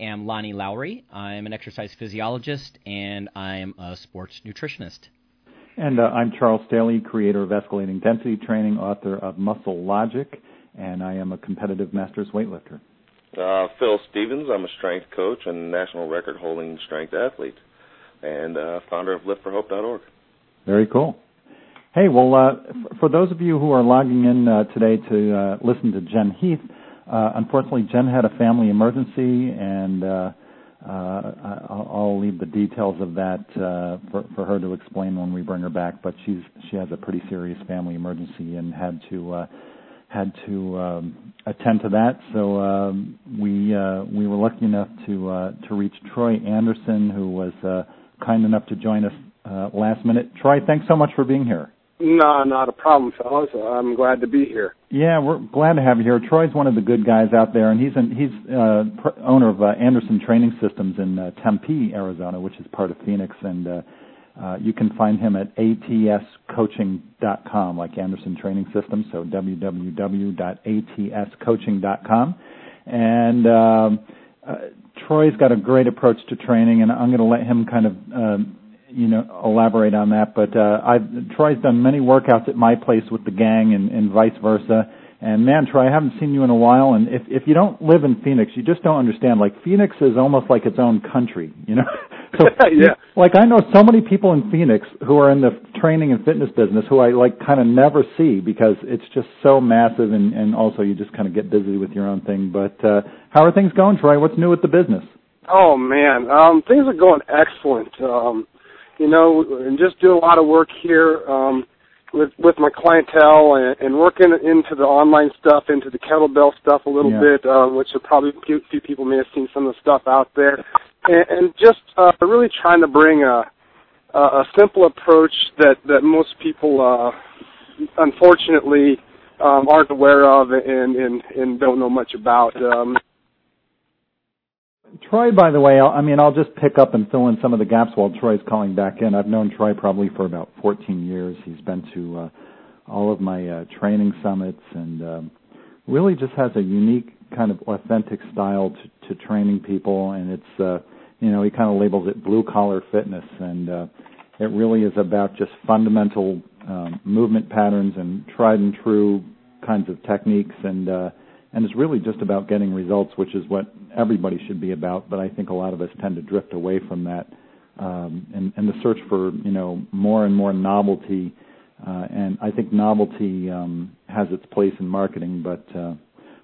Iron Radio. I am Lonnie Lowery. I'm an exercise physiologist and I'm a sports nutritionist. And uh, I'm Charles Staley, creator of Escalating Density Training, author of Muscle Logic, and I am a competitive masters weightlifter. Uh, Phil Stevens, I'm a strength coach and national record holding strength athlete, and uh, founder of liftforhope.org. Very cool. Hey, well, uh, f- for those of you who are logging in uh, today to uh, listen to Jen Heath, unfortunately, Jen had a family emergency, and uh, uh, I'll, leave the details of that uh, for, her to explain when we bring her back. But she's she has a pretty serious family emergency and had to uh, had to um, attend to that. So um, we uh, we were lucky enough to uh, to reach Troy Anderson, who was uh, kind enough to join us uh, last minute. Troy, thanks so much for being here. No, not a problem, fellas. I'm glad to be here. Yeah, we're glad to have you here. Troy's one of the good guys out there, and he's an, he's uh, pr- owner of uh, Anderson Training Systems in uh, Tempe, Arizona, which is part of Phoenix, and uh, uh, you can find him at atscoaching.com, like Anderson Training Systems, so www.atscoaching.com. And um, uh, Troy's got a great approach to training, and I'm going to let him kind of, um, you know, elaborate on that. But uh, I've Troy's done many workouts at my place with the gang, and, and vice versa. And man, Troy, I haven't seen you in a while. And if if you don't live in Phoenix, you just don't understand. Like Phoenix is almost like its own country, you know. So yeah. like I know so many people in Phoenix who are in the training and fitness business who I like kind of never see because it's just so massive and and also you just kind of get busy with your own thing. But uh how are things going, Troy? What's new with the business? Oh man, um things are going excellent. Um you know, and just do a lot of work here um with with my clientele and, and working into the online stuff, into the kettlebell stuff a little Yeah. bit, um, which are probably a few, few people may have seen some of the stuff out there, and, and just uh, really trying to bring a a a simple approach that that most people uh, unfortunately um, aren't aware of and, and and don't know much about. Um, Troy, by the way, I mean, I'll just pick up and fill in some of the gaps while Troy's calling back in. I've known Troy probably for about 14 years. He's been to uh, all of my uh, training summits and um, really just has a unique kind of authentic style to, to training people. And it's, uh, you know, he kind of labels it blue collar fitness. And uh, it really is about just fundamental um, movement patterns and tried and true kinds of techniques. And, uh, and it's really just about getting results, which is what everybody should be about. But I think a lot of us tend to drift away from that, um, and, and the search for you know more and more novelty. Uh, and I think novelty um, has its place in marketing, but uh,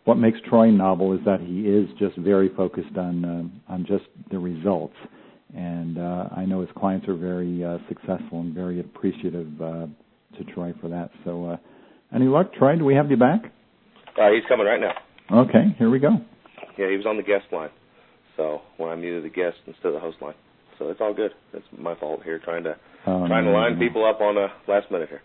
what makes Troy novel is that he is just very focused on uh, on just the results. And uh, I know his clients are very uh, successful and very appreciative uh, to Troy for that. So, uh, any luck, Troy? Do we have you back? Uh, he's coming right now. Okay, here we go. Yeah, he was on the guest line. So when I muted the guest instead of the host line. So it's all good. It's my fault here trying to Um, trying to line people up on a last minute here.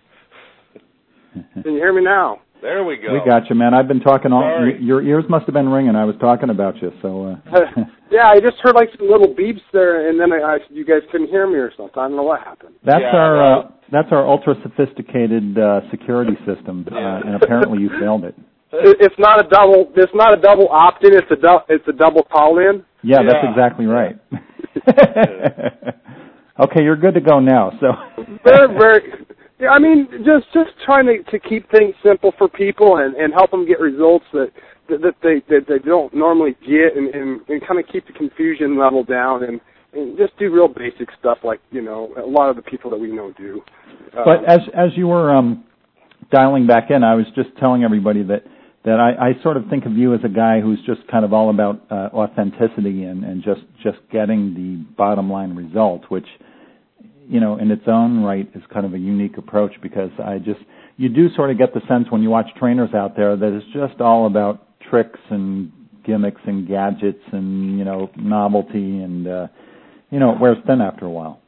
can you hear me now? There we go. We got you, man. I've been talking all. Sorry. Your ears must have been ringing. I was talking about you. So. Uh, yeah, I just heard like some little beeps there, and then I, I you guys couldn't hear me or something. I don't know what happened. that's Yeah, our uh, that's our ultra sophisticated uh, security system, uh, and apparently you failed it. It, it's not a double. It's not a double opt-in. It's a du- It's a double call-in. Yeah, that's exactly right. okay, you're good to go now. So. Very, very. Yeah, I mean, just just trying to to keep things simple for people and and help them get results that that, that they that they don't normally get, and and, and kind of keep the confusion level down and. And just do real basic stuff like you know a lot of the people that we know do. Uh, But as as you were um, dialing back in, I was just telling everybody that that I, I sort of think of you as a guy who's just kind of all about uh, authenticity and, and just just getting the bottom line result, which you know in its own right is kind of a unique approach because I just you do sort of get the sense when you watch trainers out there that it's just all about tricks and gimmicks and gadgets and you know novelty and uh, you know it wears thin after a while.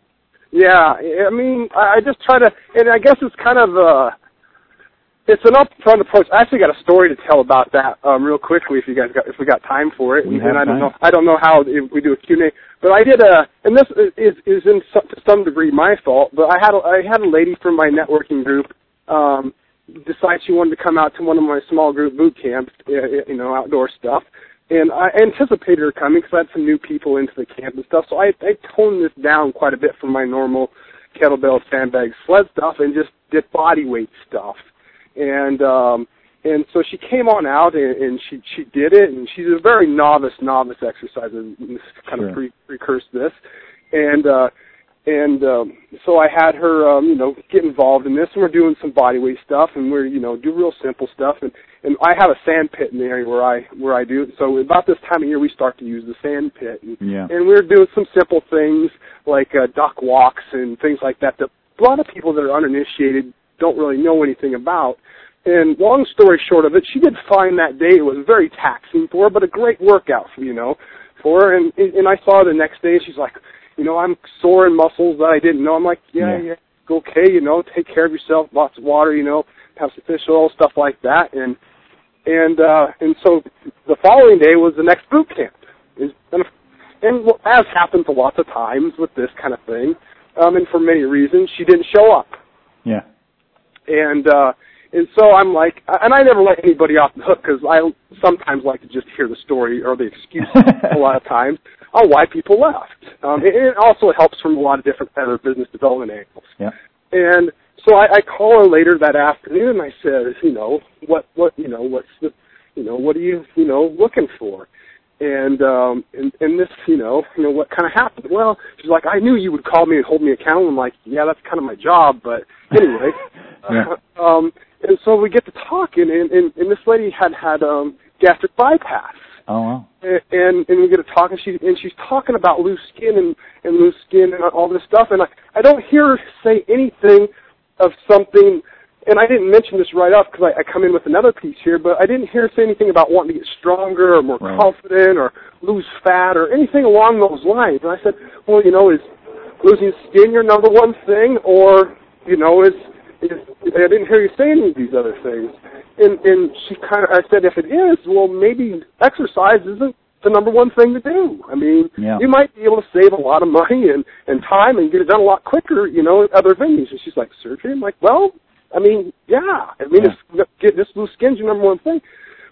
Yeah, I mean, I just try to, and I guess it's kind of uh it's an upfront approach. I actually got a story to tell about that um, real quickly if you guys got if we got time for it. We and I don't time. know I don't know how if we do a Q and A, but I did a and this is is in some, to some degree my fault. But I had a, I had a lady from my networking group um, decide she wanted to come out to one of my small group boot camps, you know, outdoor stuff. and I anticipated her coming because I had some new people into the camp and stuff. So I I toned this down quite a bit from my normal kettlebell sandbag sled stuff and just did body weight stuff. And um and so she came on out and, and she she did it. And she's a very novice novice exerciser. And this kind Sure. of pre precursed this. And uh and um so I had her um you know get involved in this. And we're doing some body weight stuff. And we're you know do real simple stuff. And and I have a sand pit in the area where I where I do. It. So about this time of year we start to use the sand pit. And Yeah. and we're doing some simple things like uh, duck walks and things like that that a lot of people that are uninitiated don't really know anything about. And long story short of it, she did fine that day. It was very taxing for her, but a great workout, for, you know, for her. And and I saw her the next day, she's like, you know, I'm sore in muscles that I didn't know. I'm like, yeah, Yeah. yeah, okay, you know, take care of yourself, lots of water, you know, have some fish oil, stuff like that. And and uh, and so the following day was the next boot camp. And, and as happens a lot of times with this kind of thing, um, and for many reasons, she didn't show up. Yeah. And uh, and so I'm like, and I never let anybody off the hook because I sometimes like to just hear the story or the excuse a lot of times on why people left. Um, and it also helps from a lot of different other business development angles. Yeah. And so I, I call her later that afternoon. and I said, you know, what, what, you know, what's the, you know, what are you, you know, looking for? And um, and and this, you know, you know, what kind of happened? Well, she's like, I knew you would call me and hold me accountable. I'm like, yeah, that's kind of my job, but anyway. Yeah. um, and so we get to talking, and, and and this lady had had um gastric bypass Oh well. and and we get to talk and she and she's talking about loose skin and and loose skin and all this stuff and I I don't hear her say anything of something and I didn't mention this right off because I, I come in with another piece here but I didn't hear say anything about wanting to get stronger or more Right. confident or lose fat or anything along those lines and I said well you know is losing skin your number one thing or you know is is I didn't hear you say any of these other things and and she kind of I said if it is well maybe exercise isn't the number one thing to do. I mean, Yeah. you might be able to save a lot of money and and time and get it done a lot quicker, you know, at other venues. And she's like, surgery? I'm like, well, I mean, yeah. I mean, Yeah. get this loose skin's your number one thing.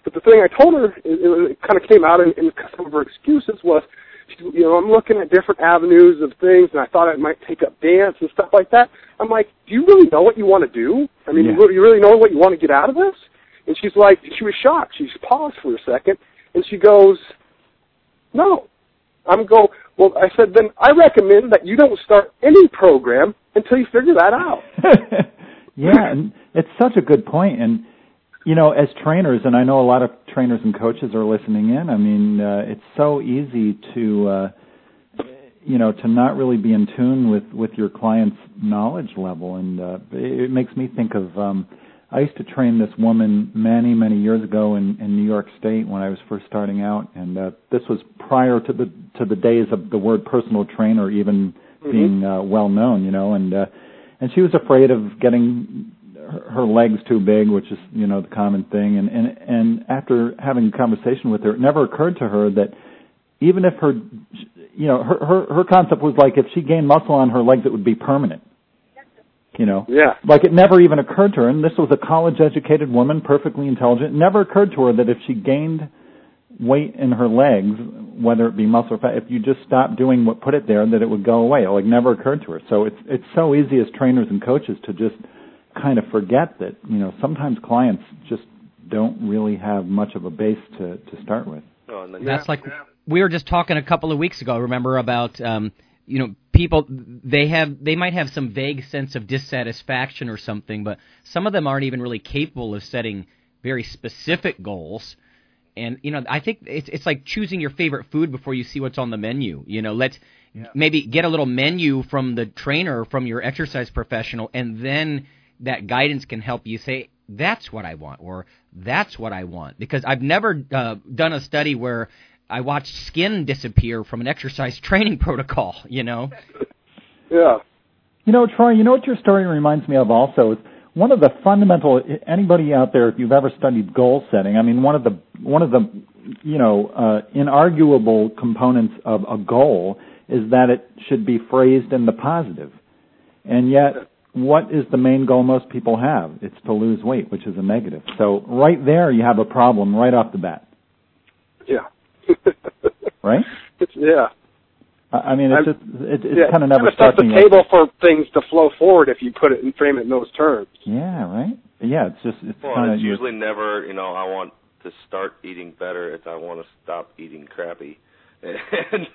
But the thing I told her, it, it kind of came out in, in some of her excuses was, she, you know, I'm looking at different avenues of things, and I thought I might take up dance and stuff like that. I'm like, do you really know what you want to do? I mean, Yeah. you, you really know what you want to get out of this? And she's like, she was shocked. She paused for a second, and she goes, no. I'm go. Well, I said then I recommend that you don't start any program until you figure that out. yeah, and it's such a good point. And you know, as trainers, and I know a lot of trainers and coaches are listening in. I mean, uh, it's so easy to, uh, you know, to not really be in tune with with your client's knowledge level, and uh, it, it makes me think of. Um, I used to train this woman many, many years ago in, in New York State when I was first starting out, and uh, this was prior to the to the days of the word personal trainer even Mhm. being uh, well known, you know, and uh, and she was afraid of getting her, her legs too big, which is you know the common thing. And and and after having a conversation with her, it never occurred to her that even if her, you know, her her her concept was like if she gained muscle on her legs, it would be permanent. You know, Yeah. like it never even occurred to her. And this was a college-educated woman, perfectly intelligent. It never occurred to her that if she gained weight in her legs, whether it be muscle or fat, if you just stop doing what put it there, that it would go away. It like never occurred to her. So it's it's so easy as trainers and coaches to just kind of forget that you know sometimes clients just don't really have much of a base to to start with. Oh, and then That's like we were just talking a couple of weeks ago. Remember about um, you know people they have they might have some vague sense of dissatisfaction or something, but some of them aren't even really capable of setting very specific goals. And you know, I think it's it's like choosing your favorite food before you see what's on the menu. You know, let's maybe get a little menu from the trainer, from your exercise professional, and then that guidance can help you say that's what I want or that's what I want. Because I've never uh, done a study where I watched skin disappear from an exercise training protocol. You know, Yeah. You know, Troy, you know what your story reminds me of also is one of the fundamental anybody out there if you've ever studied goal setting, I mean one of the one of the you know, uh inarguable components of a goal is that it should be phrased in the positive. And yet what is the main goal most people have? It's to lose weight, which is a negative. So right there you have a problem right off the bat. Yeah. right? It's, yeah. I mean, it's I'm- just it, it's yeah, kind of never kinda sets the as- table for things to flow forward if you put it and frame it in those terms. Yeah, right. Yeah, it's just it's Well, kind and of it's usually never, you know, I want to start eating better. It's I want to stop eating crappy, and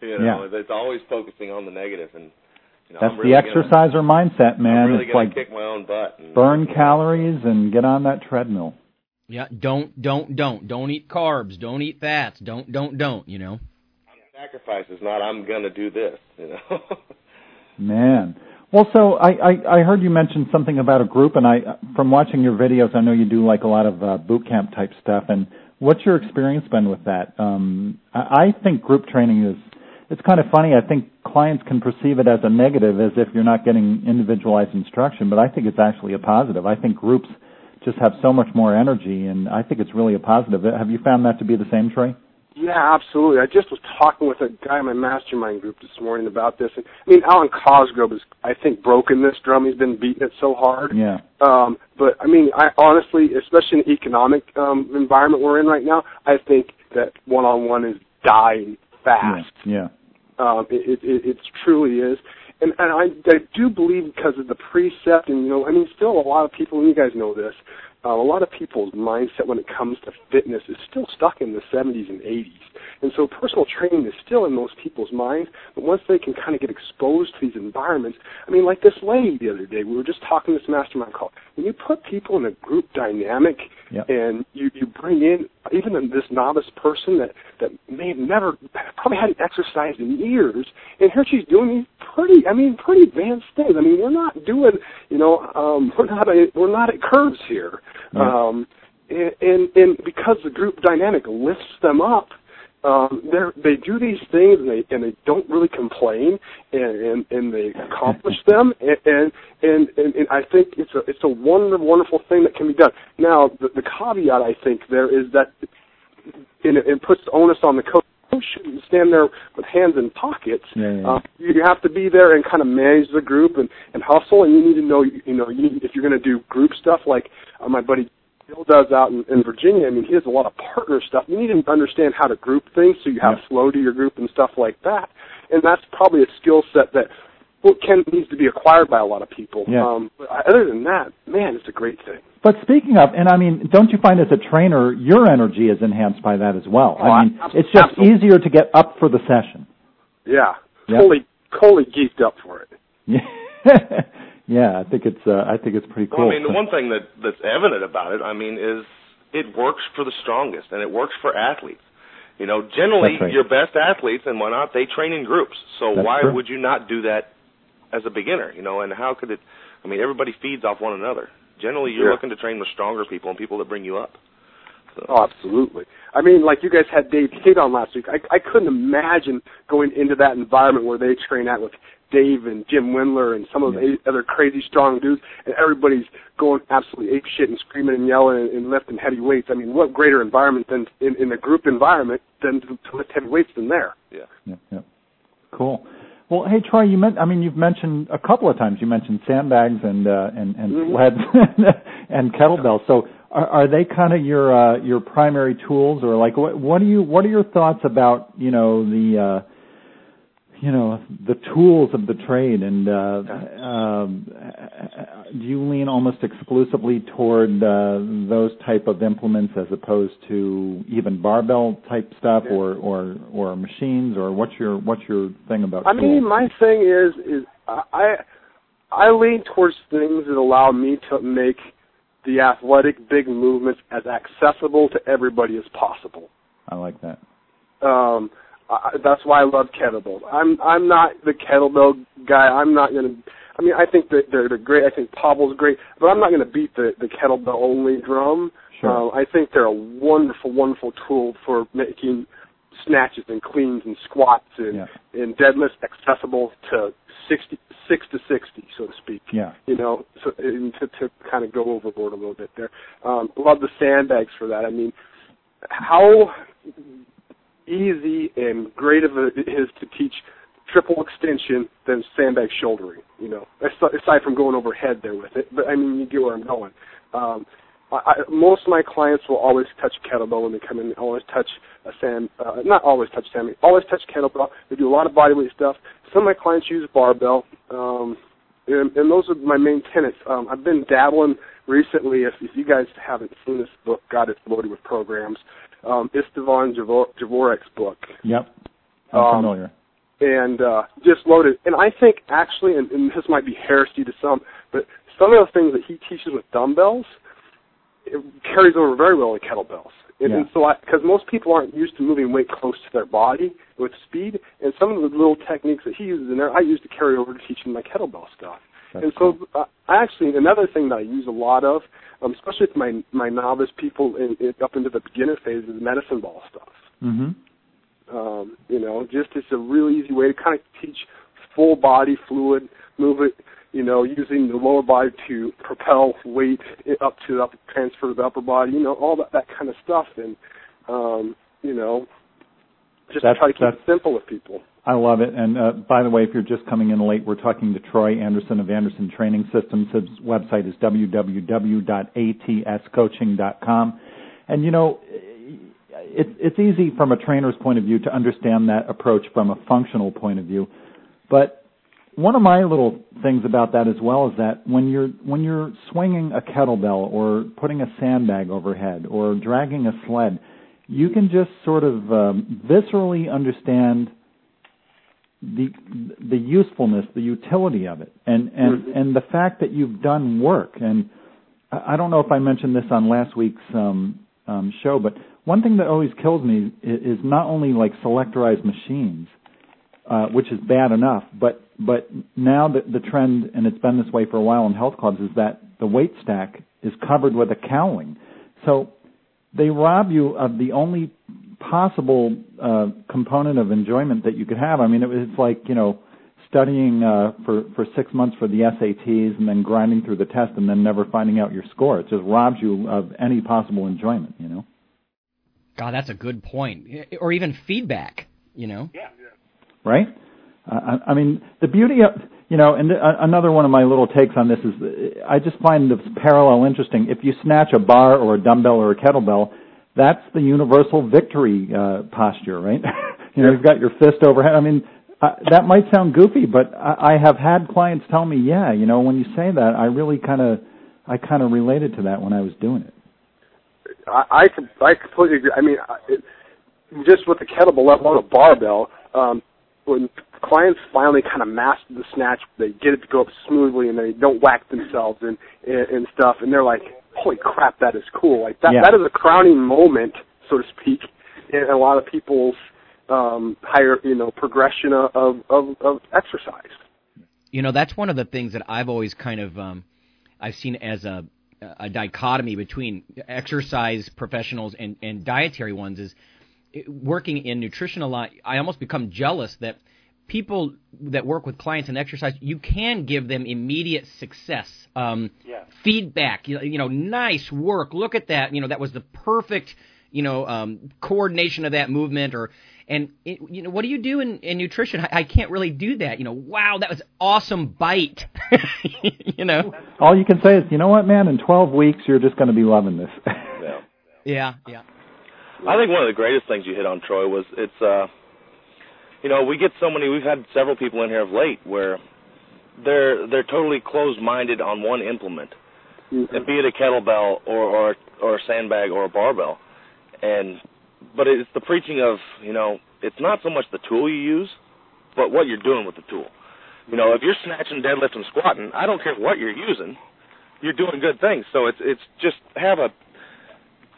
you know, Yeah. it's always focusing on the negative. And you know, that's really the gonna- exerciser mindset, man. I'm really it's like kick my own butt. And, burn you know, calories and get on that treadmill. Yeah, don't, don't, don't, don't eat carbs, don't eat fats, don't, don't, don't. You know. Sacrifice is not I'm gonna do this. You know. Man. Well, so I, I, I heard you mention something about a group, and I, from watching your videos, I know you do like a lot of uh, boot camp type stuff. And what's your experience been with that? Um, I, I think group training is, it's kind of funny. I think clients can perceive it as a negative, as if you're not getting individualized instruction, but I think it's actually a positive. I think groups just have so much more energy, and I think it's really a positive. Have you found that to be the same, Trey? Yeah, absolutely. I just was talking with a guy in my mastermind group this morning about this. And, I mean, Alwyn Cosgrove has, I think, broken this drum. He's been beating it so hard. Yeah. Um, but I mean, I honestly, especially in the economic um, environment we're in right now, I think that one-on-one is dying fast. Yeah. Um, it, it, it truly is. And, and I, I do believe because of the precept, and you know, I mean, still a lot of people, and you guys know this, uh, a lot of people's mindset when it comes to fitness is still stuck in the 70s and 80s. And so personal training is still in most people's minds, but once they can kind of get exposed to these environments, I mean, like this lady the other day, we were just talking this mastermind call. When you put people in a group dynamic Yep. and you, you bring in even this novice person that, that may have never, probably hadn't exercised in years, and here she's doing these pretty, I mean, pretty advanced things. I mean, we're not doing, you know, um, we're not, a, we're not at curves here. Yeah. Um, and, and, and because the group dynamic lifts them up, um, they they do these things and they and they don't really complain and and, and they accomplish them and, and and and and I think it's a it's a wonderful wonderful thing that can be done. Now the, the caveat I think there is that and it, it puts the onus on the coach. Coach shouldn't stand there with hands in pockets. Yeah, yeah. Uh, you have to be there and kind of manage the group and and hustle. And you need to know, you know, you need, if you're going to do group stuff like uh, my buddy Bill does out in, in Virginia. I mean, he has a lot of partner stuff. You need to understand how to group things so you have Yeah. flow to your group and stuff like that. And that's probably a skill set that well, can needs to be acquired by a lot of people. Yeah. Um, but other than that, man, it's a great thing. But speaking of, and I mean, don't you find as a trainer, your energy is enhanced by that as well? Oh, I mean, abs- it's just easier to get up for the session. Yeah, Yeah. totally, totally geeked up for it. yeah, I think it's, uh, I think it's pretty cool. Well, I mean, the one thing that that's evident about it, I mean, is it works for the strongest and it works for athletes. You know, generally right. your best athletes and why not they train in groups. So That's why true. would you not do that as a beginner? You know, and how could it? I mean, everybody feeds off one another. Generally, you're Yeah. looking to train with stronger people and people that bring you up. So, Oh, absolutely. I mean, like you guys had Dave Tate on last week. I, I couldn't imagine going into that environment where they train at with Dave and Jim Wendler and some of Yeah. the other crazy strong dudes, and everybody's going absolutely ape shit and screaming and yelling and, and lifting heavy weights. I mean, what greater environment than in, in a group environment than to, to lift heavy weights than there? yeah. Yep, yep. Cool. Well, hey Troy, you meant I mean you've mentioned a couple of times you mentioned sandbags and uh, and and Mhm. sleds and kettlebells. So are, are they kind of your uh, your primary tools, or like what what do you what are your thoughts about you know the uh, you know the tools of the trade and uh, um, do you lean almost exclusively toward uh, those type of implements as opposed to even barbell type stuff or or or machines or what's your what's your thing about I tools? mean, my thing is is I I lean towards things that allow me to make the athletic big movements as accessible to everybody as possible. I like that. Um, I, that's why I love kettlebells. I'm I'm not the kettlebell guy. I'm not gonna. I mean, I think that they're, they're great. I think Pavel's great, but I'm not gonna beat the the kettlebell only drum. Sure. Um, I think they're a wonderful, wonderful tool for making snatches and cleans and squats and Yeah. and deadlifts accessible to sixty six to sixty, so to speak Yeah. you know, so, and to, to kind of go overboard a little bit there. Um, love the sandbags for that. I mean, how easy and great of it is to teach triple extension than sandbag shouldering, you know, aside from going overhead there with it. But I mean, you get where I'm going. Um, I, most of my clients will always touch kettlebell when they come in. They always touch a sand, uh, not always touch sand, always touch kettlebell. They do a lot of bodyweight stuff. Some of my clients use barbell, um, and, and those are my main tenets. Um, I've been dabbling recently. If, if you guys haven't seen this book, God, it's loaded with programs. Um, Istvan Javorek's book. Yep, I'm Um, familiar. and uh, just loaded. And I think actually, and, and this might be heresy to some, but some of the things that he teaches with dumbbells it carries over very well to kettlebells. And, and Yeah. so, because most people aren't used to moving weight close to their body with speed, and some of the little techniques that he uses in there, I use to carry over to teaching my kettlebell stuff. That's and so, uh, I actually, another thing that I use a lot of, um, especially with my my novice people in, in, up into the beginner phase, is medicine ball stuff hmm um, you know, just it's a really easy way to kind of teach full body fluid movement. You know, using the lower body to propel weight up to the upper, transfer to the upper body. You know, all that that kind of stuff, and um, you know, just That's- to try to keep it simple with people. I love it. And uh, by the way, if you're just coming in late, we're talking to Troy Anderson of Anderson Training Systems. His website is www.atscoaching.com. And you know, it's it's easy from a trainer's point of view to understand that approach from a functional point of view. But one of my little things about that as well is that when you're when you're swinging a kettlebell or putting a sandbag overhead or dragging a sled, you can just sort of um, viscerally understand the the usefulness, the utility of it, and and Mhm. and the fact that you've done work. And I I don't know if I mentioned this on last week's um, um, show, but one thing that always kills me is, is not only like selectorized machines, uh, which is bad enough, but but now the, the trend, and it's been this way for a while in health clubs, is that the weight stack is covered with a cowling. So they rob you of the only possible uh, component of enjoyment that you could have. I mean, it was like you know studying uh, for for six months for the SATs and then grinding through the test and then never finding out your score. It just robs you of any possible enjoyment. You know. God, that's a good point. Or even feedback. You know. Yeah. right? Uh, I I mean, the beauty of you know, and uh, another one of my little takes on this is I just find this parallel interesting. If you snatch a bar or a dumbbell or a kettlebell, that's the universal victory uh, posture, right? you know, you've got your fist overhead. I mean, uh, that might sound goofy, but I, I have had clients tell me, yeah, you know, when you say that, I really kind of, I kind of related to that when I was doing it. I I, I completely agree. I mean, it, just with the kettlebell, let alone a barbell, um, when clients finally kind of master the snatch, they get it to go up smoothly, and they don't whack themselves and and, and stuff, and they're like, "Holy crap, that is cool!" Like that Yeah. that is a crowning moment, so to speak, in a lot of people's um, higher, you know, progression of of, of exercise. You know, that's one of the things that I've always kind of um, I've seen as a a dichotomy between exercise professionals and and dietary ones is working in nutrition a lot. I almost become jealous that people that work with clients in exercise, you can give them immediate success, um, Yeah. feedback. You know, you know, nice work. Look at that. You know, that was the perfect, you know, um, coordination of that movement. Or and it, you know, what do you do in, in nutrition? I, I can't really do that. You know, wow, that was awesome bite. you know. All you can say is, you know what, man, in 12 weeks, you're just going to be loving this. Yeah. Yeah, yeah. I think one of the greatest things you hit on, Troy, was it's uh you know, we get so many we've had several people in here of late where they're they're totally closed minded on one implement. Mm-hmm. And be it a kettlebell or or or a sandbag or a barbell. And but it's the preaching of, you know, it's not so much the tool you use, but what you're doing with the tool. You know, if you're snatching, deadlifting, squatting, I don't care what you're using, you're doing good things. So it's it's just have a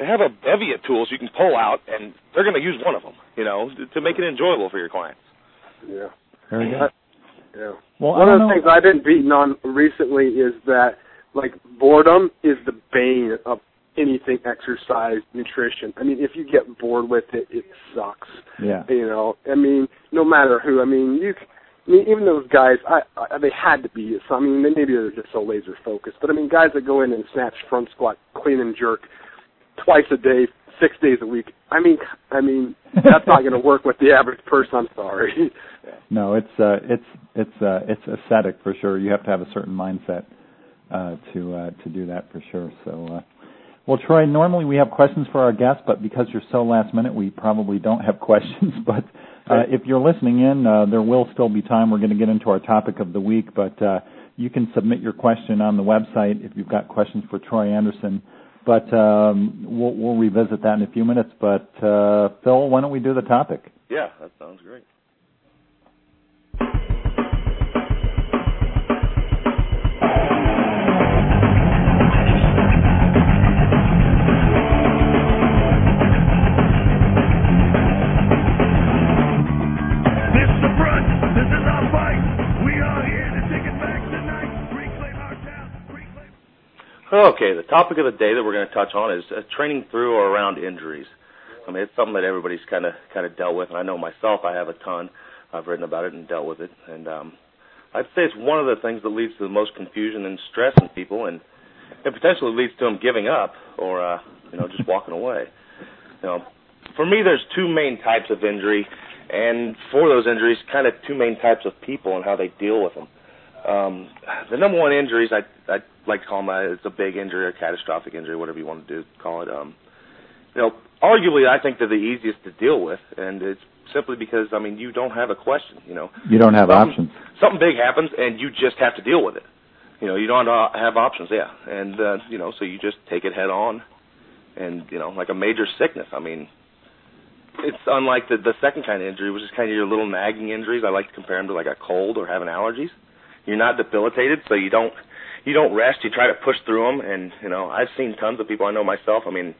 have a bevy of tools you can pull out, and they're going to use one of them. You know, to- to make it enjoyable for your clients. Yeah. Very good. Yeah. Well, One of the know. things I've been beaten on recently is that like boredom is the bane of anything exercise, nutrition. I mean, if you get bored with it, it sucks. Yeah. You know, I mean, no matter who. I mean, you. c- I mean, even those guys, I, I they had to be. So I mean, they maybe they're just so laser focused. But I mean, guys that go in and snatch front squat, clean and jerk twice a day, six days a week. I mean, I mean, that's not going to work with the average person. I'm sorry. No, it's uh, it's it's uh, it's ascetic for sure. You have to have a certain mindset uh, to uh, to do that for sure. So, uh, Well, Troy, normally we have questions for our guests, but because you're so last minute, we probably don't have questions. But uh, if you're listening in, uh, there will still be time. We're going to get into our topic of the week, but uh, you can submit your question on the website if you've got questions for Troy Anderson. But um, we'll, we'll revisit that in a few minutes. But uh, Phil, why don't we do the topic? Yeah, that sounds great. Okay, the topic of the day that we're going to touch on is uh, training through or around injuries. I mean, it's something that everybody's kind of kind of dealt with, and I know myself, I have a ton. I've written about it and dealt with it, and um, I'd say it's one of the things that leads to the most confusion and stress in people, and it potentially leads to them giving up or uh, you know just walking away. You know, for me, there's two main types of injury, and for those injuries, kind of two main types of people and how they deal with them. Um, the number one injuries I I like to call them uh, it's a big injury or catastrophic injury, whatever you want to do call it. Um, you know, arguably I think they're the easiest to deal with, and it's simply because I mean you don't have a question. You know, you don't have options. Something big happens, and you just have to deal with it. You know, you don't have options. Yeah, and uh, you know, so you just take it head on, and you know, like a major sickness. I mean, it's unlike the the second kind of injury, which is kind of your little nagging injuries. I like to compare them to like a cold or having allergies you're not debilitated, so you don't you don't rest. You try to push through them, and you know I've seen tons of people. I know myself. I mean,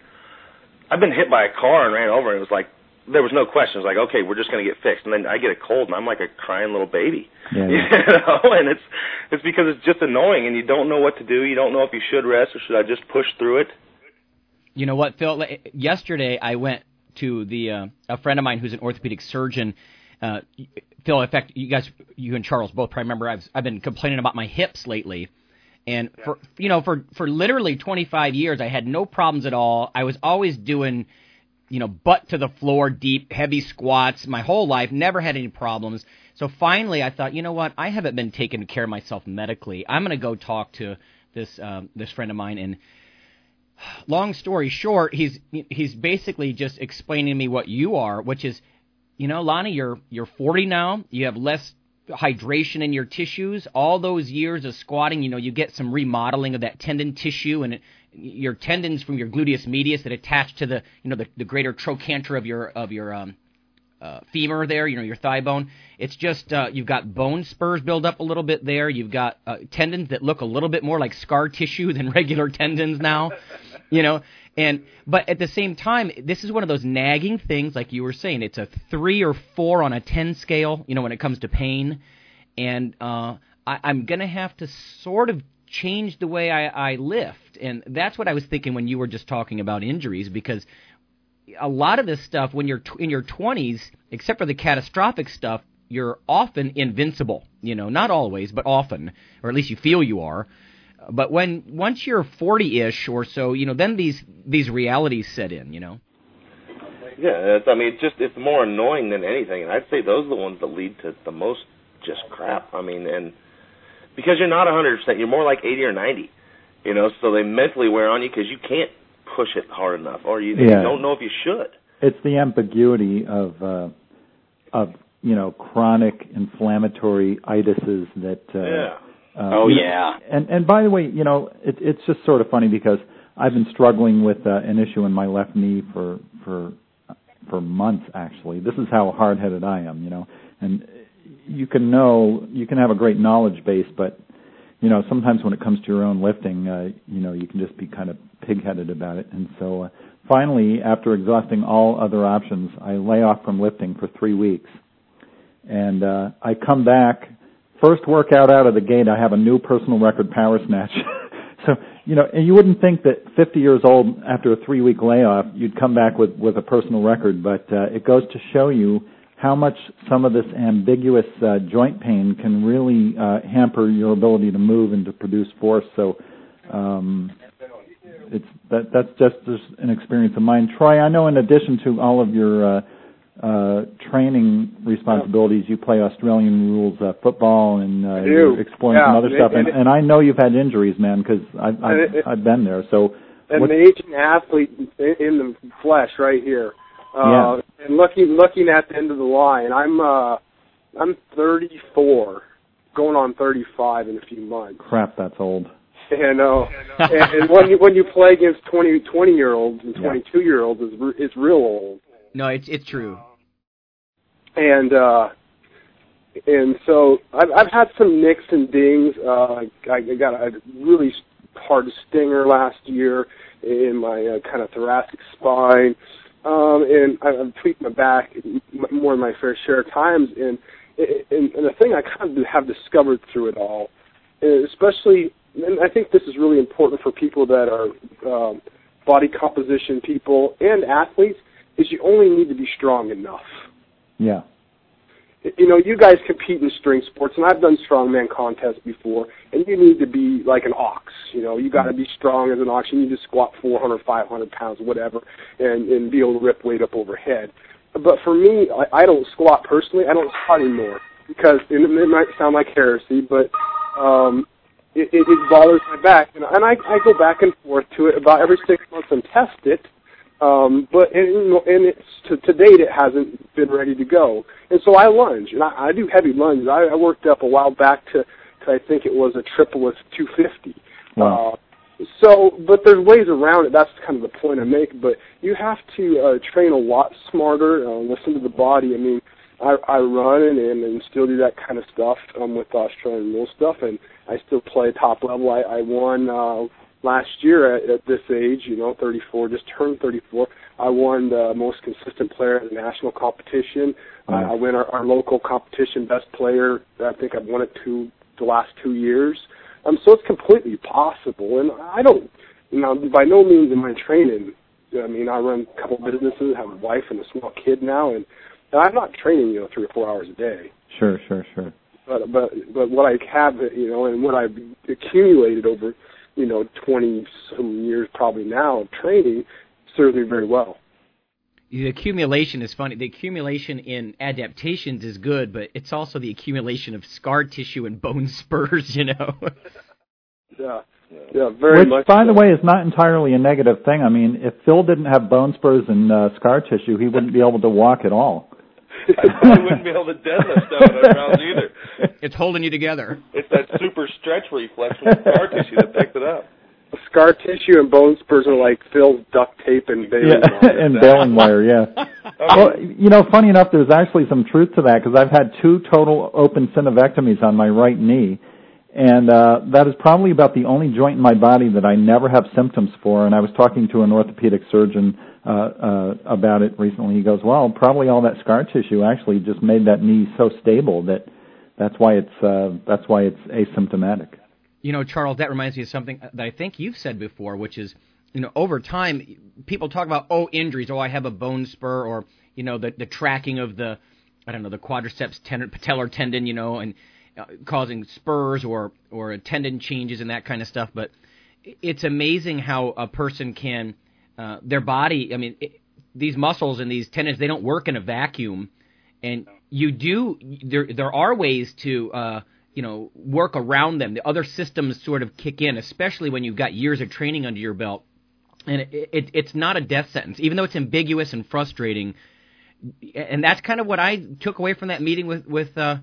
I've been hit by a car and ran over, and it was like there was no question. It was like, okay, we're just going to get fixed. And then I get a cold, and I'm like a crying little baby. Yeah. You know, and it's it's because it's just annoying, and you don't know what to do. You don't know if you should rest or should I just push through it. You know what, Phil? Yesterday I went to the uh, a friend of mine who's an orthopedic surgeon. Uh, Phil, in fact, you guys, you and Charles both probably remember I've I've been complaining about my hips lately, and yeah. for you know for for literally 25 years I had no problems at all. I was always doing, you know, butt to the floor, deep, heavy squats my whole life. Never had any problems. So finally, I thought, you know what? I haven't been taking care of myself medically. I'm going to go talk to this um, this friend of mine and long story short, he's he's basically just explaining to me what you are, which is you know, Lonnie, you're you're 40 now. You have less hydration in your tissues. All those years of squatting, you know, you get some remodeling of that tendon tissue and your tendons from your gluteus medius that attach to the, you know, the, the greater trochanter of your of your um, uh, femur there, you know, your thigh bone. It's just uh, you've got bone spurs build up a little bit there. You've got uh, tendons that look a little bit more like scar tissue than regular tendons now. You know, and but at the same time, this is one of those nagging things, like you were saying. It's a three or four on a ten scale, you know, when it comes to pain, and uh, I, I'm gonna have to sort of change the way I, I lift, and that's what I was thinking when you were just talking about injuries, because a lot of this stuff when you're in your 20s, except for the catastrophic stuff, you're often invincible. You know, not always, but often, or at least you feel you are. But when once you're 40-ish or so, you know, then these these realities set in. You know. Yeah, it's, I mean, it's just it's more annoying than anything, and I'd say those are the ones that lead to the most just crap. I mean, and because you're not 100%, you're more like 80 or 90. You know, so they mentally wear on you because you can't push it hard enough, or you, yeah. you don't know if you should. It's the ambiguity of uh, of you know chronic inflammatory itises that uh, yeah uh, oh yeah. And and by the way, you know, it, it's just sort of funny because I've been struggling with uh, an issue in my left knee for for for months actually. This is how hard-headed I am, you know. And you can know, you can have a great knowledge base, but you know, sometimes when it comes to your own lifting, uh, you know, you can just be kind of pig-headed about it. And so, uh, finally, after exhausting all other options, I lay off from lifting for three weeks, and uh, I come back First workout out of the gate, I have a new personal record power snatch. so, you know, and you wouldn't think that 50 years old after a three week layoff, you'd come back with, with a personal record, but uh, it goes to show you how much some of this ambiguous uh, joint pain can really uh, hamper your ability to move and to produce force. So, um, it's that that's just an experience of mine. Troy, I know in addition to all of your uh, uh, training responsibilities. You play Australian rules uh, football and uh, you're exploring yeah. some other stuff. And, and I know you've had injuries, man, because I've, I've, I've been there. So an What- aging athlete in, in the flesh right here. Uh, Yeah. And looking looking at the end of the line, I'm uh, I'm 34, going on 35 in a few months. Crap, that's old. And uh, and, and when you when you play against 20 20 year olds and Yeah. 22 year olds, is re- it's real old. No, it's it's true. And uh and so I've I've had some nicks and dings. Uh, I, I got a really hard stinger last year in my uh, kind of thoracic spine, um, and I- I've tweaked my back more than my fair share of times. And and, and the thing I kind of have discovered through it all, especially, and I think this is really important for people that are um, body composition people and athletes, is you only need to be strong enough Yeah. you know, you guys compete in strength sports, and I've done strongman contests before, and you need to be like an ox. You know, you got to be strong as an ox. You need to squat 400, 500 pounds, whatever, and and be able to rip weight up overhead. But for me, I, I don't squat personally. I don't squat anymore because and it, it might sound like heresy, but um, it, it, it bothers my back, and, and I, I go back and forth to it about every six months and test it. Um, but and, and it's to, to date it hasn't been ready to go, and so I lunge and I, I do heavy lunges. I, I worked up a while back to, to I think it was a triple with 250. Wow. Uh, so, but there's ways around it. That's kind of the point I make. But you have to uh, train a lot smarter. Uh, listen to the body. I mean, I, I run and, and and still do that kind of stuff um, with Australian rule stuff, and I still play top level. I, I won uh, last year at, at this age, you know, 34, just turned 34. I won the most consistent player at the national competition. Uh, Nice. I win our, our local competition best player. I think I've won it two the last two years. Um, so it's completely possible, and I don't, you know, by no means am I training. I mean, I run a couple businesses, have a wife and a small kid now, and I'm not training, you know, three or four hours a day Sure, sure, sure. but but but what I have, you know, and what I've accumulated over, you know, twenty some years probably now of training serves me very well. The accumulation is funny. The accumulation in adaptations is good, but it's also the accumulation of scar tissue and bone spurs. You know. Yeah, yeah, very Which, much. by the way, is not entirely a negative thing. I mean, if Phil didn't have bone spurs and uh, scar tissue, he wouldn't be able to walk at all. I wouldn't be able to deadlift 700 pounds either. it's holding you together. It's that super stretch reflex from the scar tissue that picked it up. scar tissue and bone spurs are like Phil's duct tape and baling Yeah, wire. and baling wire, yeah. Well, you know, funny enough, there's actually some truth to that because I've had two total open synovectomies on my right knee, and uh, that is probably about the only joint in my body that I never have symptoms for. And I was talking to an orthopedic surgeon uh, uh, about it recently. He goes, "Well, probably all that scar tissue actually just made that knee so stable that that's why it's uh, that's why it's asymptomatic." You know, Charles, that reminds me of something that I think you've said before, which is, you know, over time, people talk about, oh, injuries, oh, I have a bone spur, or, you know, the, the tracking of the, I don't know, the quadriceps tendon, patellar tendon, you know, and uh, causing spurs or, or tendon changes and that kind of stuff. But it's amazing how a person can, uh, their body, I mean, it, these muscles and these tendons, they don't work in a vacuum. And you do, there, there are ways to, uh, you know, work around them. The other systems sort of kick in, especially when you've got years of training under your belt. And it, it, it's not a death sentence, even though it's ambiguous and frustrating. And that's kind of what I took away from that meeting with with uh,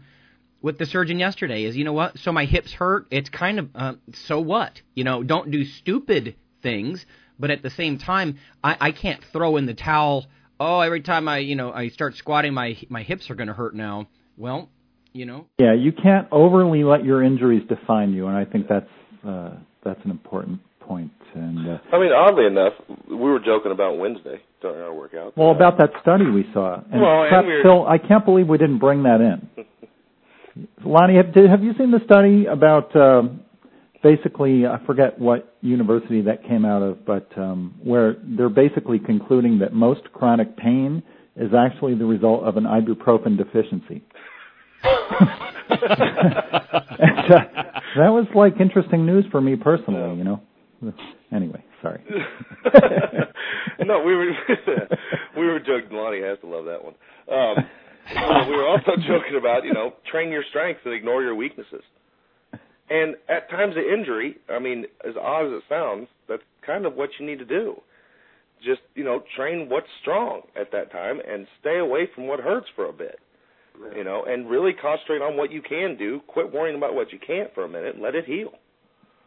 with the surgeon yesterday. Is you know what? So my hips hurt. It's kind of uh, so what? You know, don't do stupid things. But at the same time, I, I can't throw in the towel. Oh, every time I you know I start squatting, my my hips are going to hurt now. Well, you know, Yeah, you can't overly let your injuries define you, and I think that's uh, that's an important point. And uh, I mean, oddly enough, we were joking about Wednesday during our workout. well, about that study we saw, and Well, and we're- Phil, I can't believe we didn't bring that in. Lonnie, have, did, have you seen the study about um, basically? I forget what university that came out of, but um, where they're basically concluding that most chronic pain is actually the result of an ibuprofen deficiency. and, uh, that was like interesting news for me personally, you know. Anyway, sorry. no, we were we were joking. Lonnie has to love that one. Um, we were also joking about you know train your strengths and ignore your weaknesses. And at times of injury, I mean, as odd as it sounds, that's kind of what you need to do. Just you know, train what's strong at that time and stay away from what hurts for a bit. You know, and really concentrate on what you can do. Quit worrying about what you can't for a minute and let it heal.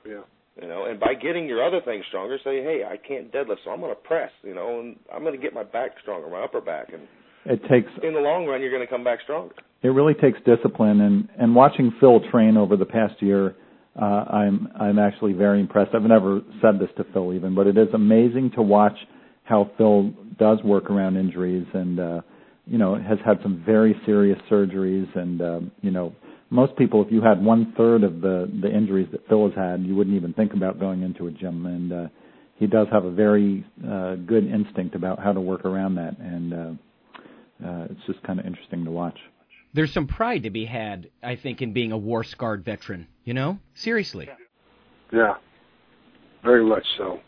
Yeah. You know, and by getting your other things stronger, say, hey, I can't deadlift, so I'm going to press. You know, and I'm going to get my back stronger, my upper back, and it takes in the long run, you're going to come back stronger. It really takes discipline, and and watching Phil train over the past year, uh, I'm I'm actually very impressed. I've never said this to Phil even, but it is amazing to watch how Phil does work around injuries and. uh you know, has had some very serious surgeries, and um, you know, most people, if you had one third of the the injuries that Phil has had, you wouldn't even think about going into a gym. And uh, he does have a very uh, good instinct about how to work around that, and uh, uh, it's just kind of interesting to watch. There's some pride to be had, I think, in being a war scarred veteran. You know, seriously. Yeah, very much so.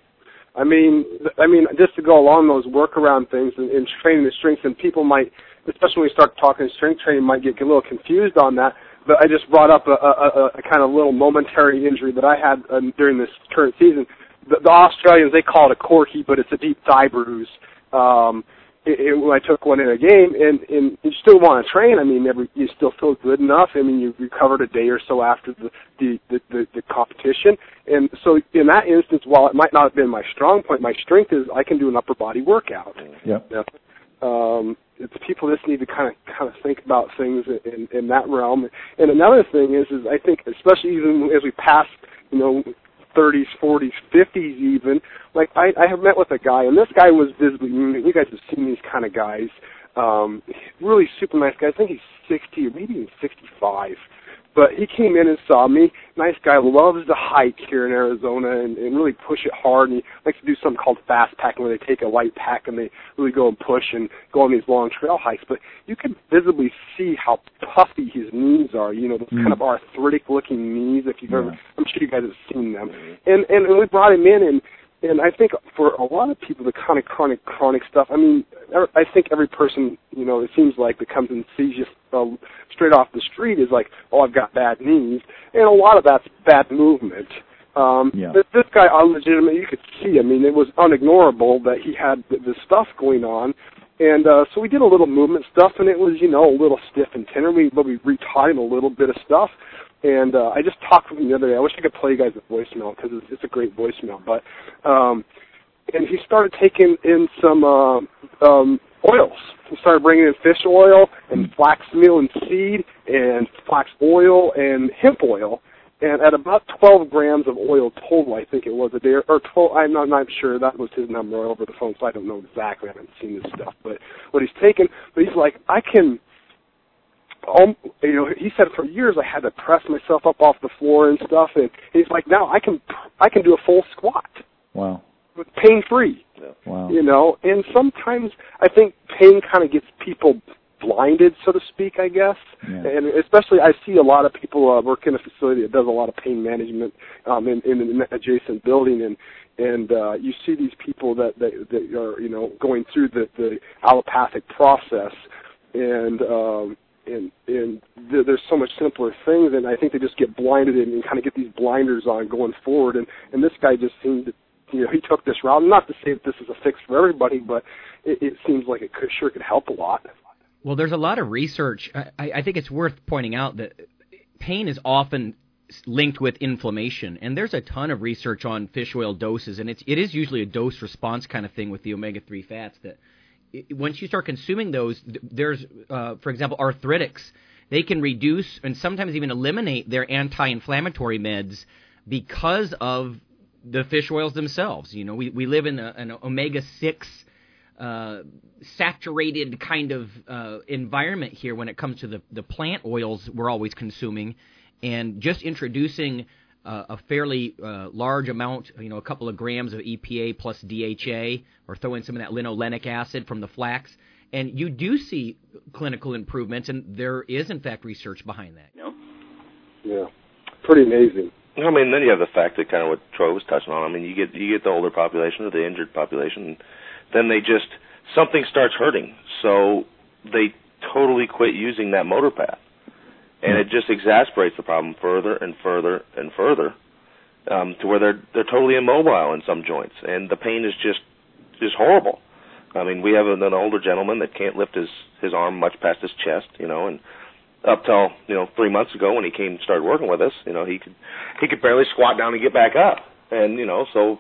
I mean, I mean, just to go along those workaround things and, and training the strengths, and people might, especially when we start talking strength training, might get a little confused on that. But I just brought up a, a, a kind of little momentary injury that I had um, during this current season. The, the Australians they call it a corky, but it's a deep thigh bruise. Um, it, it, when I took one in a game, and and you still want to train. I mean, every you still feel good enough. I mean, you recovered a day or so after the the the, the, the competition, and so in that instance, while it might not have been my strong point, my strength is I can do an upper body workout. Yeah. Um, it's people just need to kind of kind of think about things in in that realm. And another thing is, is I think especially even as we pass, you know, 30s, 40s, 50s even. Like I, I have met with a guy, and this guy was visibly. You guys have seen these kind of guys. Um, really super nice guy. I think he's 60 or maybe even 65. But he came in and saw me. Nice guy, loves to hike here in Arizona and, and really push it hard. And he likes to do something called fast packing, where they take a light pack and they really go and push and go on these long trail hikes. But you can visibly see how puffy his knees are. You know, those mm. kind of arthritic-looking knees. If you've yeah. ever, I'm sure you guys have seen them. And and we brought him in and and I think for a lot of people, the kind of chronic, chronic stuff. I mean, I think every person, you know, it seems like that comes and sees you uh, straight off the street is like, oh, I've got bad knees, and a lot of that's bad movement. Um, yeah. This, this guy, legitimately, you could see. I mean, it was unignorable that he had this stuff going on, and uh, so we did a little movement stuff, and it was, you know, a little stiff and tender. We, but we retaught him a little bit of stuff. And uh, I just talked with him the other day. I wish I could play you guys a voicemail because it's, it's a great voicemail. But um, and he started taking in some uh, um, oils. He started bringing in fish oil and flax meal and seed and flax oil and hemp oil. And at about 12 grams of oil total, I think it was a day, or 12, I'm not, not sure, that was his number over the phone, so I don't know exactly, I haven't seen this stuff, but what he's taken, but he's like, I can, um, you know, he said for years I had to press myself up off the floor and stuff, and he's like, now I can, I can do a full squat. Wow. Pain free. Wow. You know, and sometimes I think pain kind of gets people blinded, so to speak, I guess. Yeah. And especially, I see a lot of people uh, work in a facility that does a lot of pain management um, in, in an adjacent building, and and uh, you see these people that, that that are you know going through the the allopathic process, and um, and and th- there's so much simpler things, and I think they just get blinded and, and kind of get these blinders on going forward. And and this guy just seemed, to, you know, he took this route. Not to say that this is a fix for everybody, but it, it seems like it could sure could help a lot. Well, there's a lot of research. I, I think it's worth pointing out that pain is often linked with inflammation, and there's a ton of research on fish oil doses, and it's it is usually a dose response kind of thing with the omega three fats that once you start consuming those, there's, uh, for example, arthritics. They can reduce and sometimes even eliminate their anti-inflammatory meds because of the fish oils themselves. You know, we, we live in a, an omega six uh, saturated kind of uh, environment here when it comes to the the plant oils we're always consuming, and just introducing uh, a fairly uh, large amount, you know, a couple of grams of EPA plus DHA, or throw in some of that linolenic acid from the flax, and you do see clinical improvements, and there is in fact research behind that. No. Yeah, pretty amazing. I mean, then you have the fact that kind of what Troy was touching on. I mean, you get you get the older population or the injured population, and then they just something starts hurting, so they totally quit using that motor path and it just exasperates the problem further and further and further, um, to where they're they're totally immobile in some joints, and the pain is just just horrible. I mean, we have an, an older gentleman that can't lift his his arm much past his chest, you know, and up till you know three months ago when he came started working with us, you know, he could he could barely squat down and get back up, and you know, so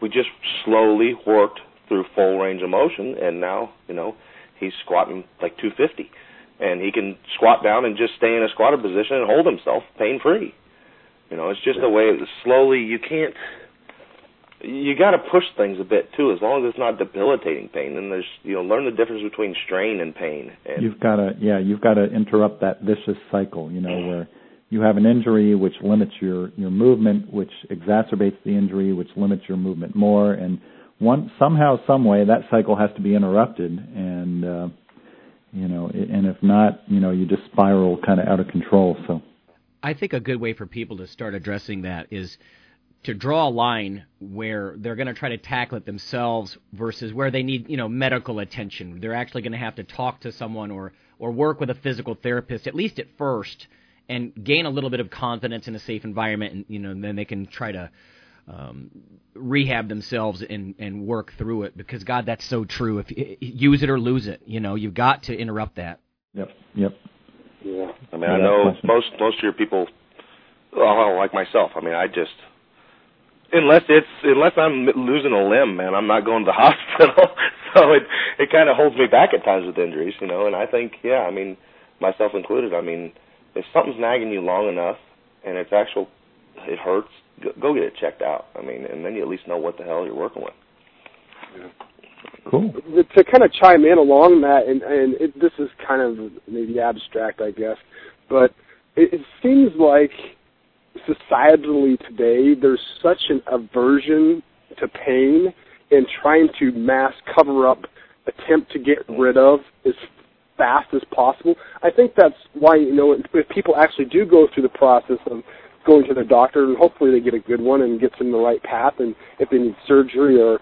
we just slowly worked through full range of motion, and now you know he's squatting like 250, and he can squat down and just stay in a squatted position and hold himself pain free. You know, it's just a way. Slowly, you can't you got to push things a bit too, as long as it's not debilitating pain. And there's, you know, learn the difference between strain and pain. And you've got to, yeah, you've got to interrupt that vicious cycle. You know, where you have an injury which limits your your movement, which exacerbates the injury, which limits your movement more, and one somehow, some way, that cycle has to be interrupted. And uh, you know, and if not, you know, you just spiral kind of out of control. So, I think a good way for people to start addressing that is to draw a line where they're going to try to tackle it themselves versus where they need you know medical attention. They're actually going to have to talk to someone or or work with a physical therapist at least at first and gain a little bit of confidence in a safe environment and you know and then they can try to um, rehab themselves and and work through it because God that's so true if use it or lose it you know you've got to interrupt that yep yep yeah I mean yeah, I know most most of your people well like myself I mean I just unless it's unless I'm losing a limb, man, I'm not going to the hospital. so it it kind of holds me back at times with injuries, you know. And I think, yeah, I mean, myself included. I mean, if something's nagging you long enough and it's actual, it hurts, go, go get it checked out. I mean, and then you at least know what the hell you're working with. Yeah. Cool. To kind of chime in along that, and and it, this is kind of maybe abstract, I guess, but it, it seems like societally today, there's such an aversion to pain and trying to mass cover up, attempt to get rid of as fast as possible. I think that's why, you know, if people actually do go through the process of going to their doctor, and hopefully they get a good one and gets them the right path, and if they need surgery or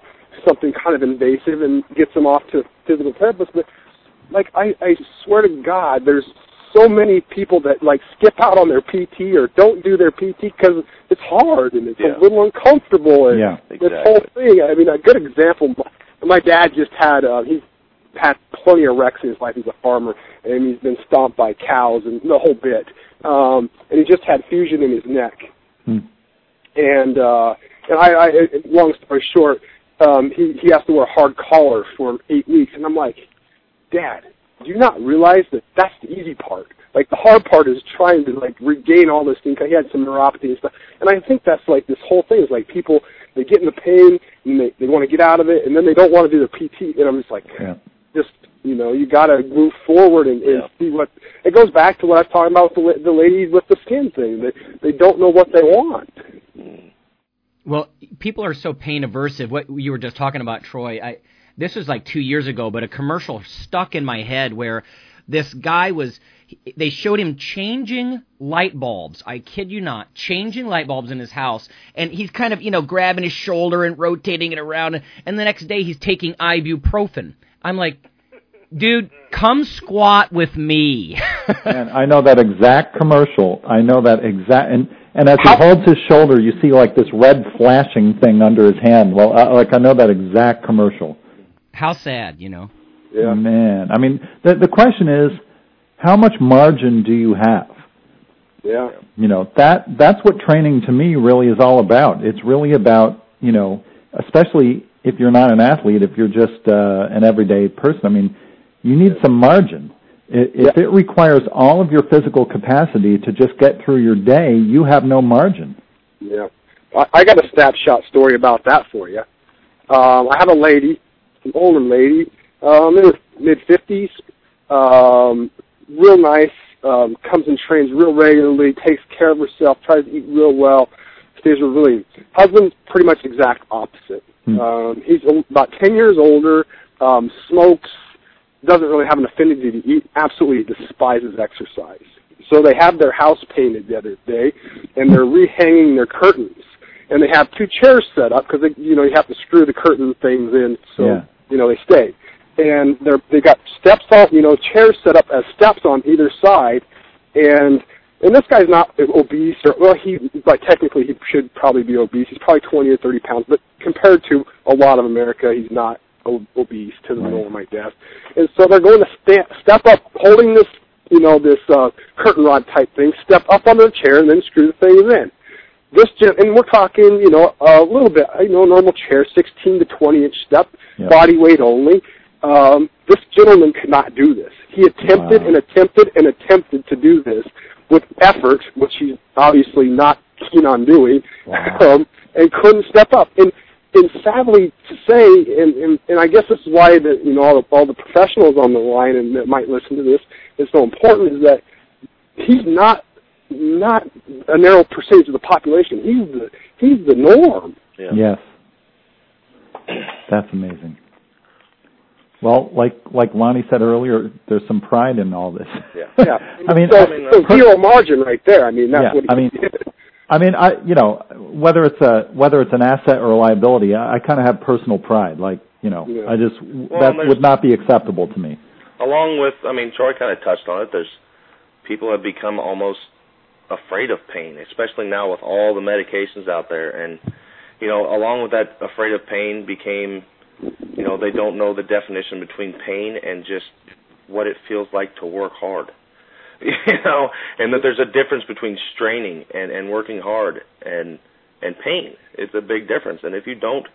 something kind of invasive and gets them off to a physical therapist. But like I, I swear to God, there's so many people that like skip out on their PT or don't do their PT because it's hard and it's yeah. a little uncomfortable and yeah, exactly. this whole thing. I mean, a good example. My dad just had uh, he's had plenty of wrecks in his life. He's a farmer and he's been stomped by cows and the whole bit. Um, and he just had fusion in his neck. Hmm. And uh, and I, I, long story short, um, he he has to wear a hard collar for eight weeks. And I'm like, Dad, do you not realize that that's the easy part? Like the hard part is trying to like regain all this thing. Cause He had some neuropathy and stuff, and I think that's like this whole thing is like people they get in the pain and they they want to get out of it, and then they don't want to do their PT. And I'm just like, yeah. Just you know, you got to move forward and, and Yeah. see what. It goes back to what I was talking about with the the ladies with the skin thing. They they don't know what they want. Mm. Well, people are so pain aversive. What you were just talking about, Troy, I this was like two years ago, but a commercial stuck in my head where this guy was. They showed him changing light bulbs. I kid you not, changing light bulbs in his house, and he's kind of you know grabbing his shoulder and rotating it around, and the next day he's taking ibuprofen. I'm like, dude, come squat with me. and I know that exact commercial. I know that exact and and as he holds his shoulder, you see like this red flashing thing under his hand. Well, uh, like I know that exact commercial. How sad, you know. Yeah. Man, I mean, the the question is, how much margin do you have? Yeah. You know, that that's what training to me really is all about. It's really about, you know, especially if you're not an athlete, if you're just uh, an everyday person. I mean, you need some margin. If it requires all of your physical capacity to just get through your day, you have no margin. Yeah. I, I got a snapshot story about that for you. Um, I have a lady, an older lady, um, in her mid fifties, um, real nice, um, comes and trains real regularly, takes care of herself, tries to eat real well, stays with really husband's pretty much exact opposite. Hmm. Um, he's about ten years older, um, smokes, doesn't really have an affinity to eat, absolutely despises exercise. So they have their house painted the other day, and they're rehanging their curtains. And they have two chairs set up because you know you have to screw the curtain things in so Yeah. you know they stay. And they're they got steps on you know chairs set up as steps on either side, and and this guy's not obese or well he but technically he should probably be obese. He's probably 20 or 30 pounds but compared to a lot of america he's not obese to the of my desk and so they're going to stand, step up holding this you know this uh curtain rod type thing step up on their chair and then screw the thing in. This gen- and we're talking you know a little bit you know normal chair 16 to 20 inch step yep. body weight only. Um this gentleman could not do this. He attempted wow. and attempted and attempted to do this with effort, which he's obviously not keen on doing, wow. um, and couldn't step up. And and sadly to say, and, and and I guess this is why that you know all the, all the professionals on the line and that might listen to this is so important is that he's not not a narrow percentage of the population. He's the he's the norm. Yeah. Yes, that's amazing. Well, like like Lonnie said earlier, there's some pride in all this. Yeah, yeah. I mean, so, I mean, so zero margin right there. I mean, that's yeah, what. I mean, I mean, I you know whether it's a whether it's an asset or a liability, I, I kind of have personal pride. Like you know, yeah. I just well, that would not be acceptable to me. Along with, I mean, Troy kind of touched on it. There's people have become almost afraid of pain, especially now with all the medications out there, and you know, along with that, afraid of pain became you know, they don't know the definition between pain and just what it feels like to work hard. You know, and that there's a difference between straining and and working hard and and pain. It's a big difference. And if you don't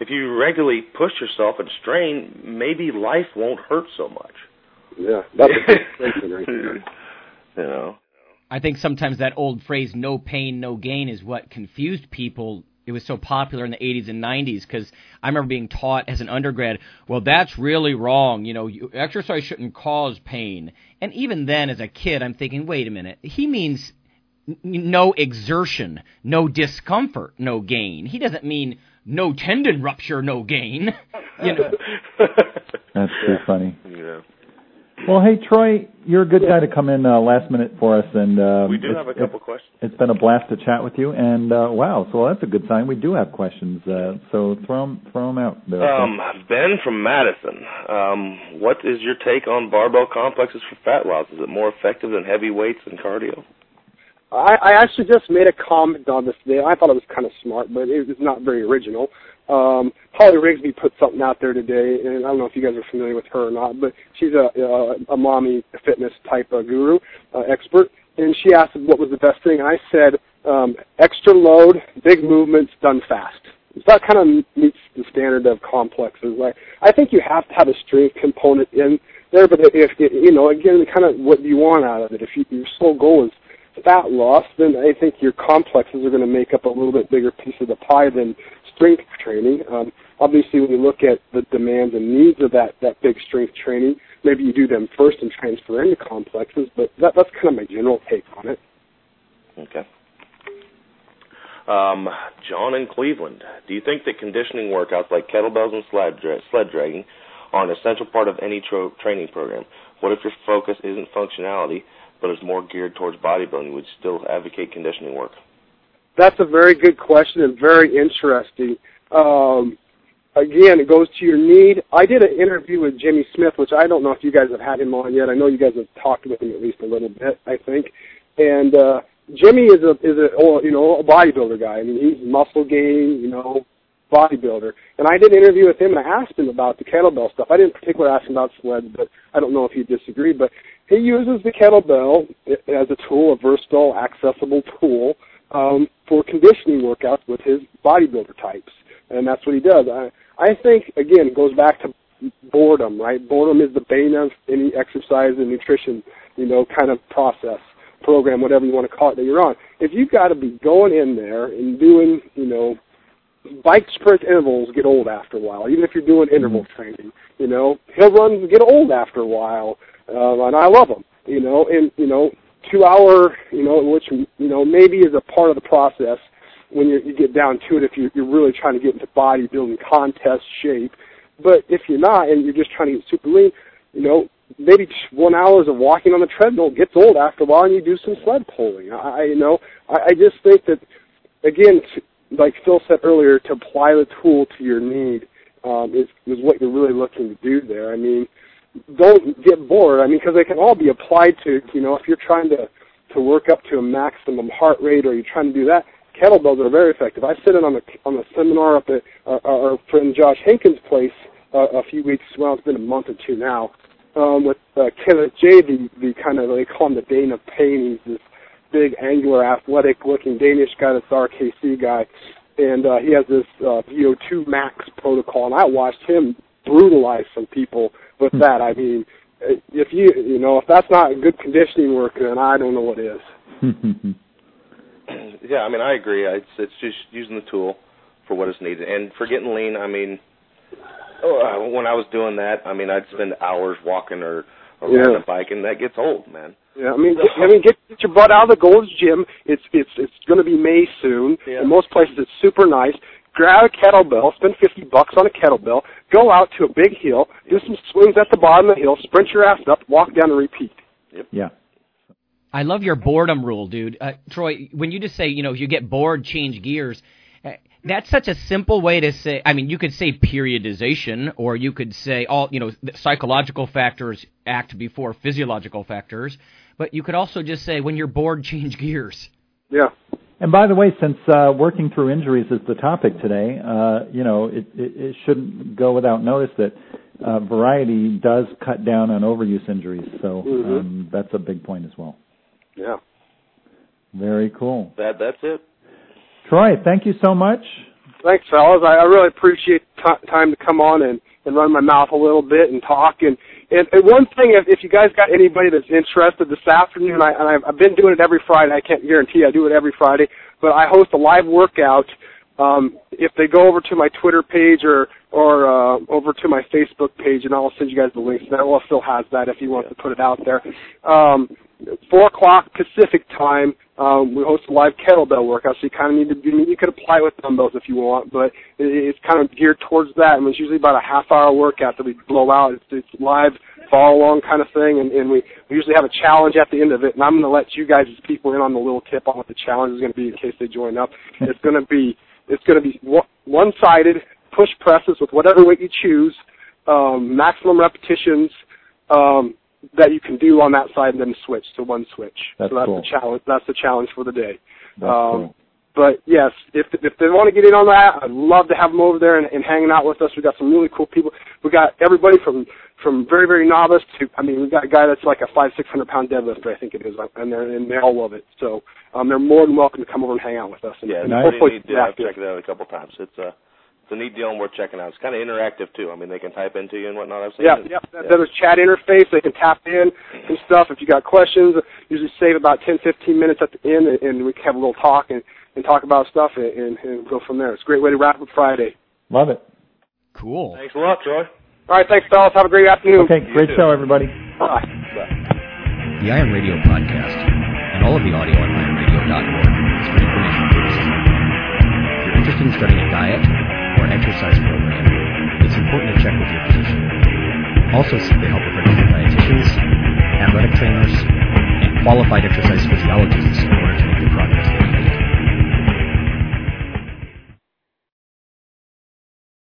if you regularly push yourself and strain, maybe life won't hurt so much. Yeah, that's a right there. You know. I think sometimes that old phrase "no pain, no gain" is what confused people it was so popular in the 80s and 90s because I remember being taught as an undergrad, well, that's really wrong. You know, you, exercise shouldn't cause pain. And even then, as a kid, I'm thinking, wait a minute, he means n- no exertion, no discomfort, no gain. He doesn't mean no tendon rupture, no gain. you know. That's too funny. Yeah. Well, hey Troy, you're a good guy to come in uh, last minute for us, and uh, we do have a couple questions. It's been a blast to chat with you, and uh, wow, so that's a good sign. We do have questions, uh, so throw them, throw them out. There, um, Ben from Madison, um, what is your take on barbell complexes for fat loss? Is it more effective than heavy weights and cardio? I, I actually just made a comment on this today. I thought it was kind of smart, but it was not very original. Um, Holly Rigsby put something out there today, and I don't know if you guys are familiar with her or not, but she's a a, a mommy fitness type of guru, uh, expert, and she asked what was the best thing. I said um, extra load, big movements, done fast. So that kind of meets the standard of complexes. Like I think you have to have a strength component in there, but if you know, again, kind of what do you want out of it? If you, your sole goal is fat loss, then I think your complexes are going to make up a little bit bigger piece of the pie than strength training. Um, obviously, when you look at the demands and needs of that that big strength training, maybe you do them first and transfer into complexes. But that, that's kind of my general take on it. Okay. Um, John in Cleveland, do you think that conditioning workouts like kettlebells and sled, dra- sled dragging are an essential part of any tro- training program? What if your focus isn't functionality, but is more geared towards bodybuilding? Would still advocate conditioning work? That's a very good question and very interesting. Um, again, it goes to your need. I did an interview with Jimmy Smith, which I don't know if you guys have had him on yet. I know you guys have talked with him at least a little bit, I think. And uh, Jimmy is a is a you know a bodybuilder guy. I mean, he's muscle gain, you know, bodybuilder. And I did an interview with him, and I asked him about the kettlebell stuff. I didn't particularly ask him about sleds, but I don't know if he disagreed. But he uses the kettlebell as a tool, a versatile, accessible tool um, for conditioning workouts with his bodybuilder types, and that's what he does. I I think again it goes back to boredom, right? Boredom is the bane of any exercise and nutrition, you know, kind of process program, whatever you want to call it that you're on. If you've got to be going in there and doing, you know, bike sprint intervals get old after a while. Even if you're doing interval mm-hmm. training, you know, hill runs get old after a while, uh, and I love them. You know, and you know, two hour, you know, which you know maybe is a part of the process when you, you get down to it. If you're, you're really trying to get into bodybuilding contest shape, but if you're not and you're just trying to get super lean, you know, maybe just one hours of walking on the treadmill gets old after a while, and you do some sled pulling. I, I you know, I, I just think that again, like Phil said earlier, to apply the tool to your need um, is is what you're really looking to do there. I mean don't get bored. I mean, because they can all be applied to, you know, if you're trying to to work up to a maximum heart rate, or you're trying to do that, kettlebells are very effective. I sit in on a on a seminar up at uh, our friend Josh Henkin's place uh, a few weeks. Well, it's been a month or two now. Um, with uh, Kenneth Jay, the the kind of they call him the Dane of Pain. He's this big, angular, athletic-looking Danish guy that's RKC guy, and uh, he has this uh, VO2 max protocol, and I watched him brutalize some people with Hmm. that. I mean, if you you know if that's not good conditioning work, then I don't know what is. yeah, I mean, I agree. It's it's just using the tool for what is needed, and for getting lean. I mean, oh, uh, when I was doing that, I mean, I'd spend hours walking or or Yeah. riding a bike, and that gets old, man. Yeah, I mean, get, I mean, get, get your butt out of the Gold's Gym. It's it's it's going to be May soon. Yeah. In most places, it's super nice. Grab a kettlebell, spend fifty bucks on a kettlebell. Go out to a big hill, do some swings at the bottom of the hill, sprint your ass up, walk down, and repeat. yeah. I love your boredom rule, dude. Uh, Troy, when you just say, you know, if you get bored, change gears. uh, That's such a simple way to say. I mean, you could say periodization, or you could say all, you know, psychological factors act before physiological factors. But you could also just say, when you're bored, change gears. Yeah. And by the way, since uh, working through injuries is the topic today, uh, you know, it, it, it shouldn't go without notice that uh, variety does cut down on overuse injuries. So Mhm. um, that's a big point as well. Yeah. Very cool. That that's it. Troy, thank you so much. Thanks, fellas. I, I really appreciate t- time to come on and, and run my mouth a little bit and talk. And, and, and one thing, if, if you guys got anybody that's interested this afternoon, I, and I've, I've been doing it every Friday. I can't guarantee I do it every Friday, but I host a live workout. Um, if they go over to my Twitter page or or uh, over to my Facebook page, and I'll send you guys the links. That well, still has that if you want to put it out there. Um, four o'clock Pacific time. Um, we host a live kettlebell workout, so you kind of need to. I you could apply with dumbbells if you want, but it, it's kind of geared towards that. And it's usually about a half hour workout that we blow out. It's, it's live, follow along kind of thing, and, and we, we usually have a challenge at the end of it. And I'm going to let you guys, as people, in on the little tip on what the challenge is going to be in case they join up. It's going to be it's going to be one sided push presses with whatever weight you choose, um, maximum repetitions. Um, that you can do on that side and then switch to one switch. That's so that's cool. the challenge. That's the challenge for the day. That's Um, cool. But yes, if if they want to get in on that, I'd love to have them over there and, and hanging out with us. We got some really cool people. We got everybody from from very very novice to I mean we got a guy that's like a five six hundred pound deadlifter I think it is, and they and they all love it. So um, they're more than welcome to come over and hang out with us. And, Yeah, and hopefully pretty neat. Yeah, I've yeah, checked it out a couple times. It's a it's a neat deal and worth checking out. It's kind of interactive too. I mean, they can type into you and whatnot. I've seen Yeah, it. yeah. There's a chat interface. They can tap in and stuff. If you got questions, usually save about ten, fifteen minutes at the end, and, and we can have a little talk and, and talk about stuff and, and, and go from there. It's a great way to wrap up Friday. Love it. Cool. Thanks a lot, Troy. All right, thanks, fellas. Have a great afternoon. Okay, great too. show, everybody. Bye. The Iron Radio podcast and all of the audio on ironradio.org is for information purposes. If you're interested in starting a diet or an exercise program, it's important to check with your physician. Also seek the help of registered dietitians, athletic trainers, and qualified exercise physiologists in order to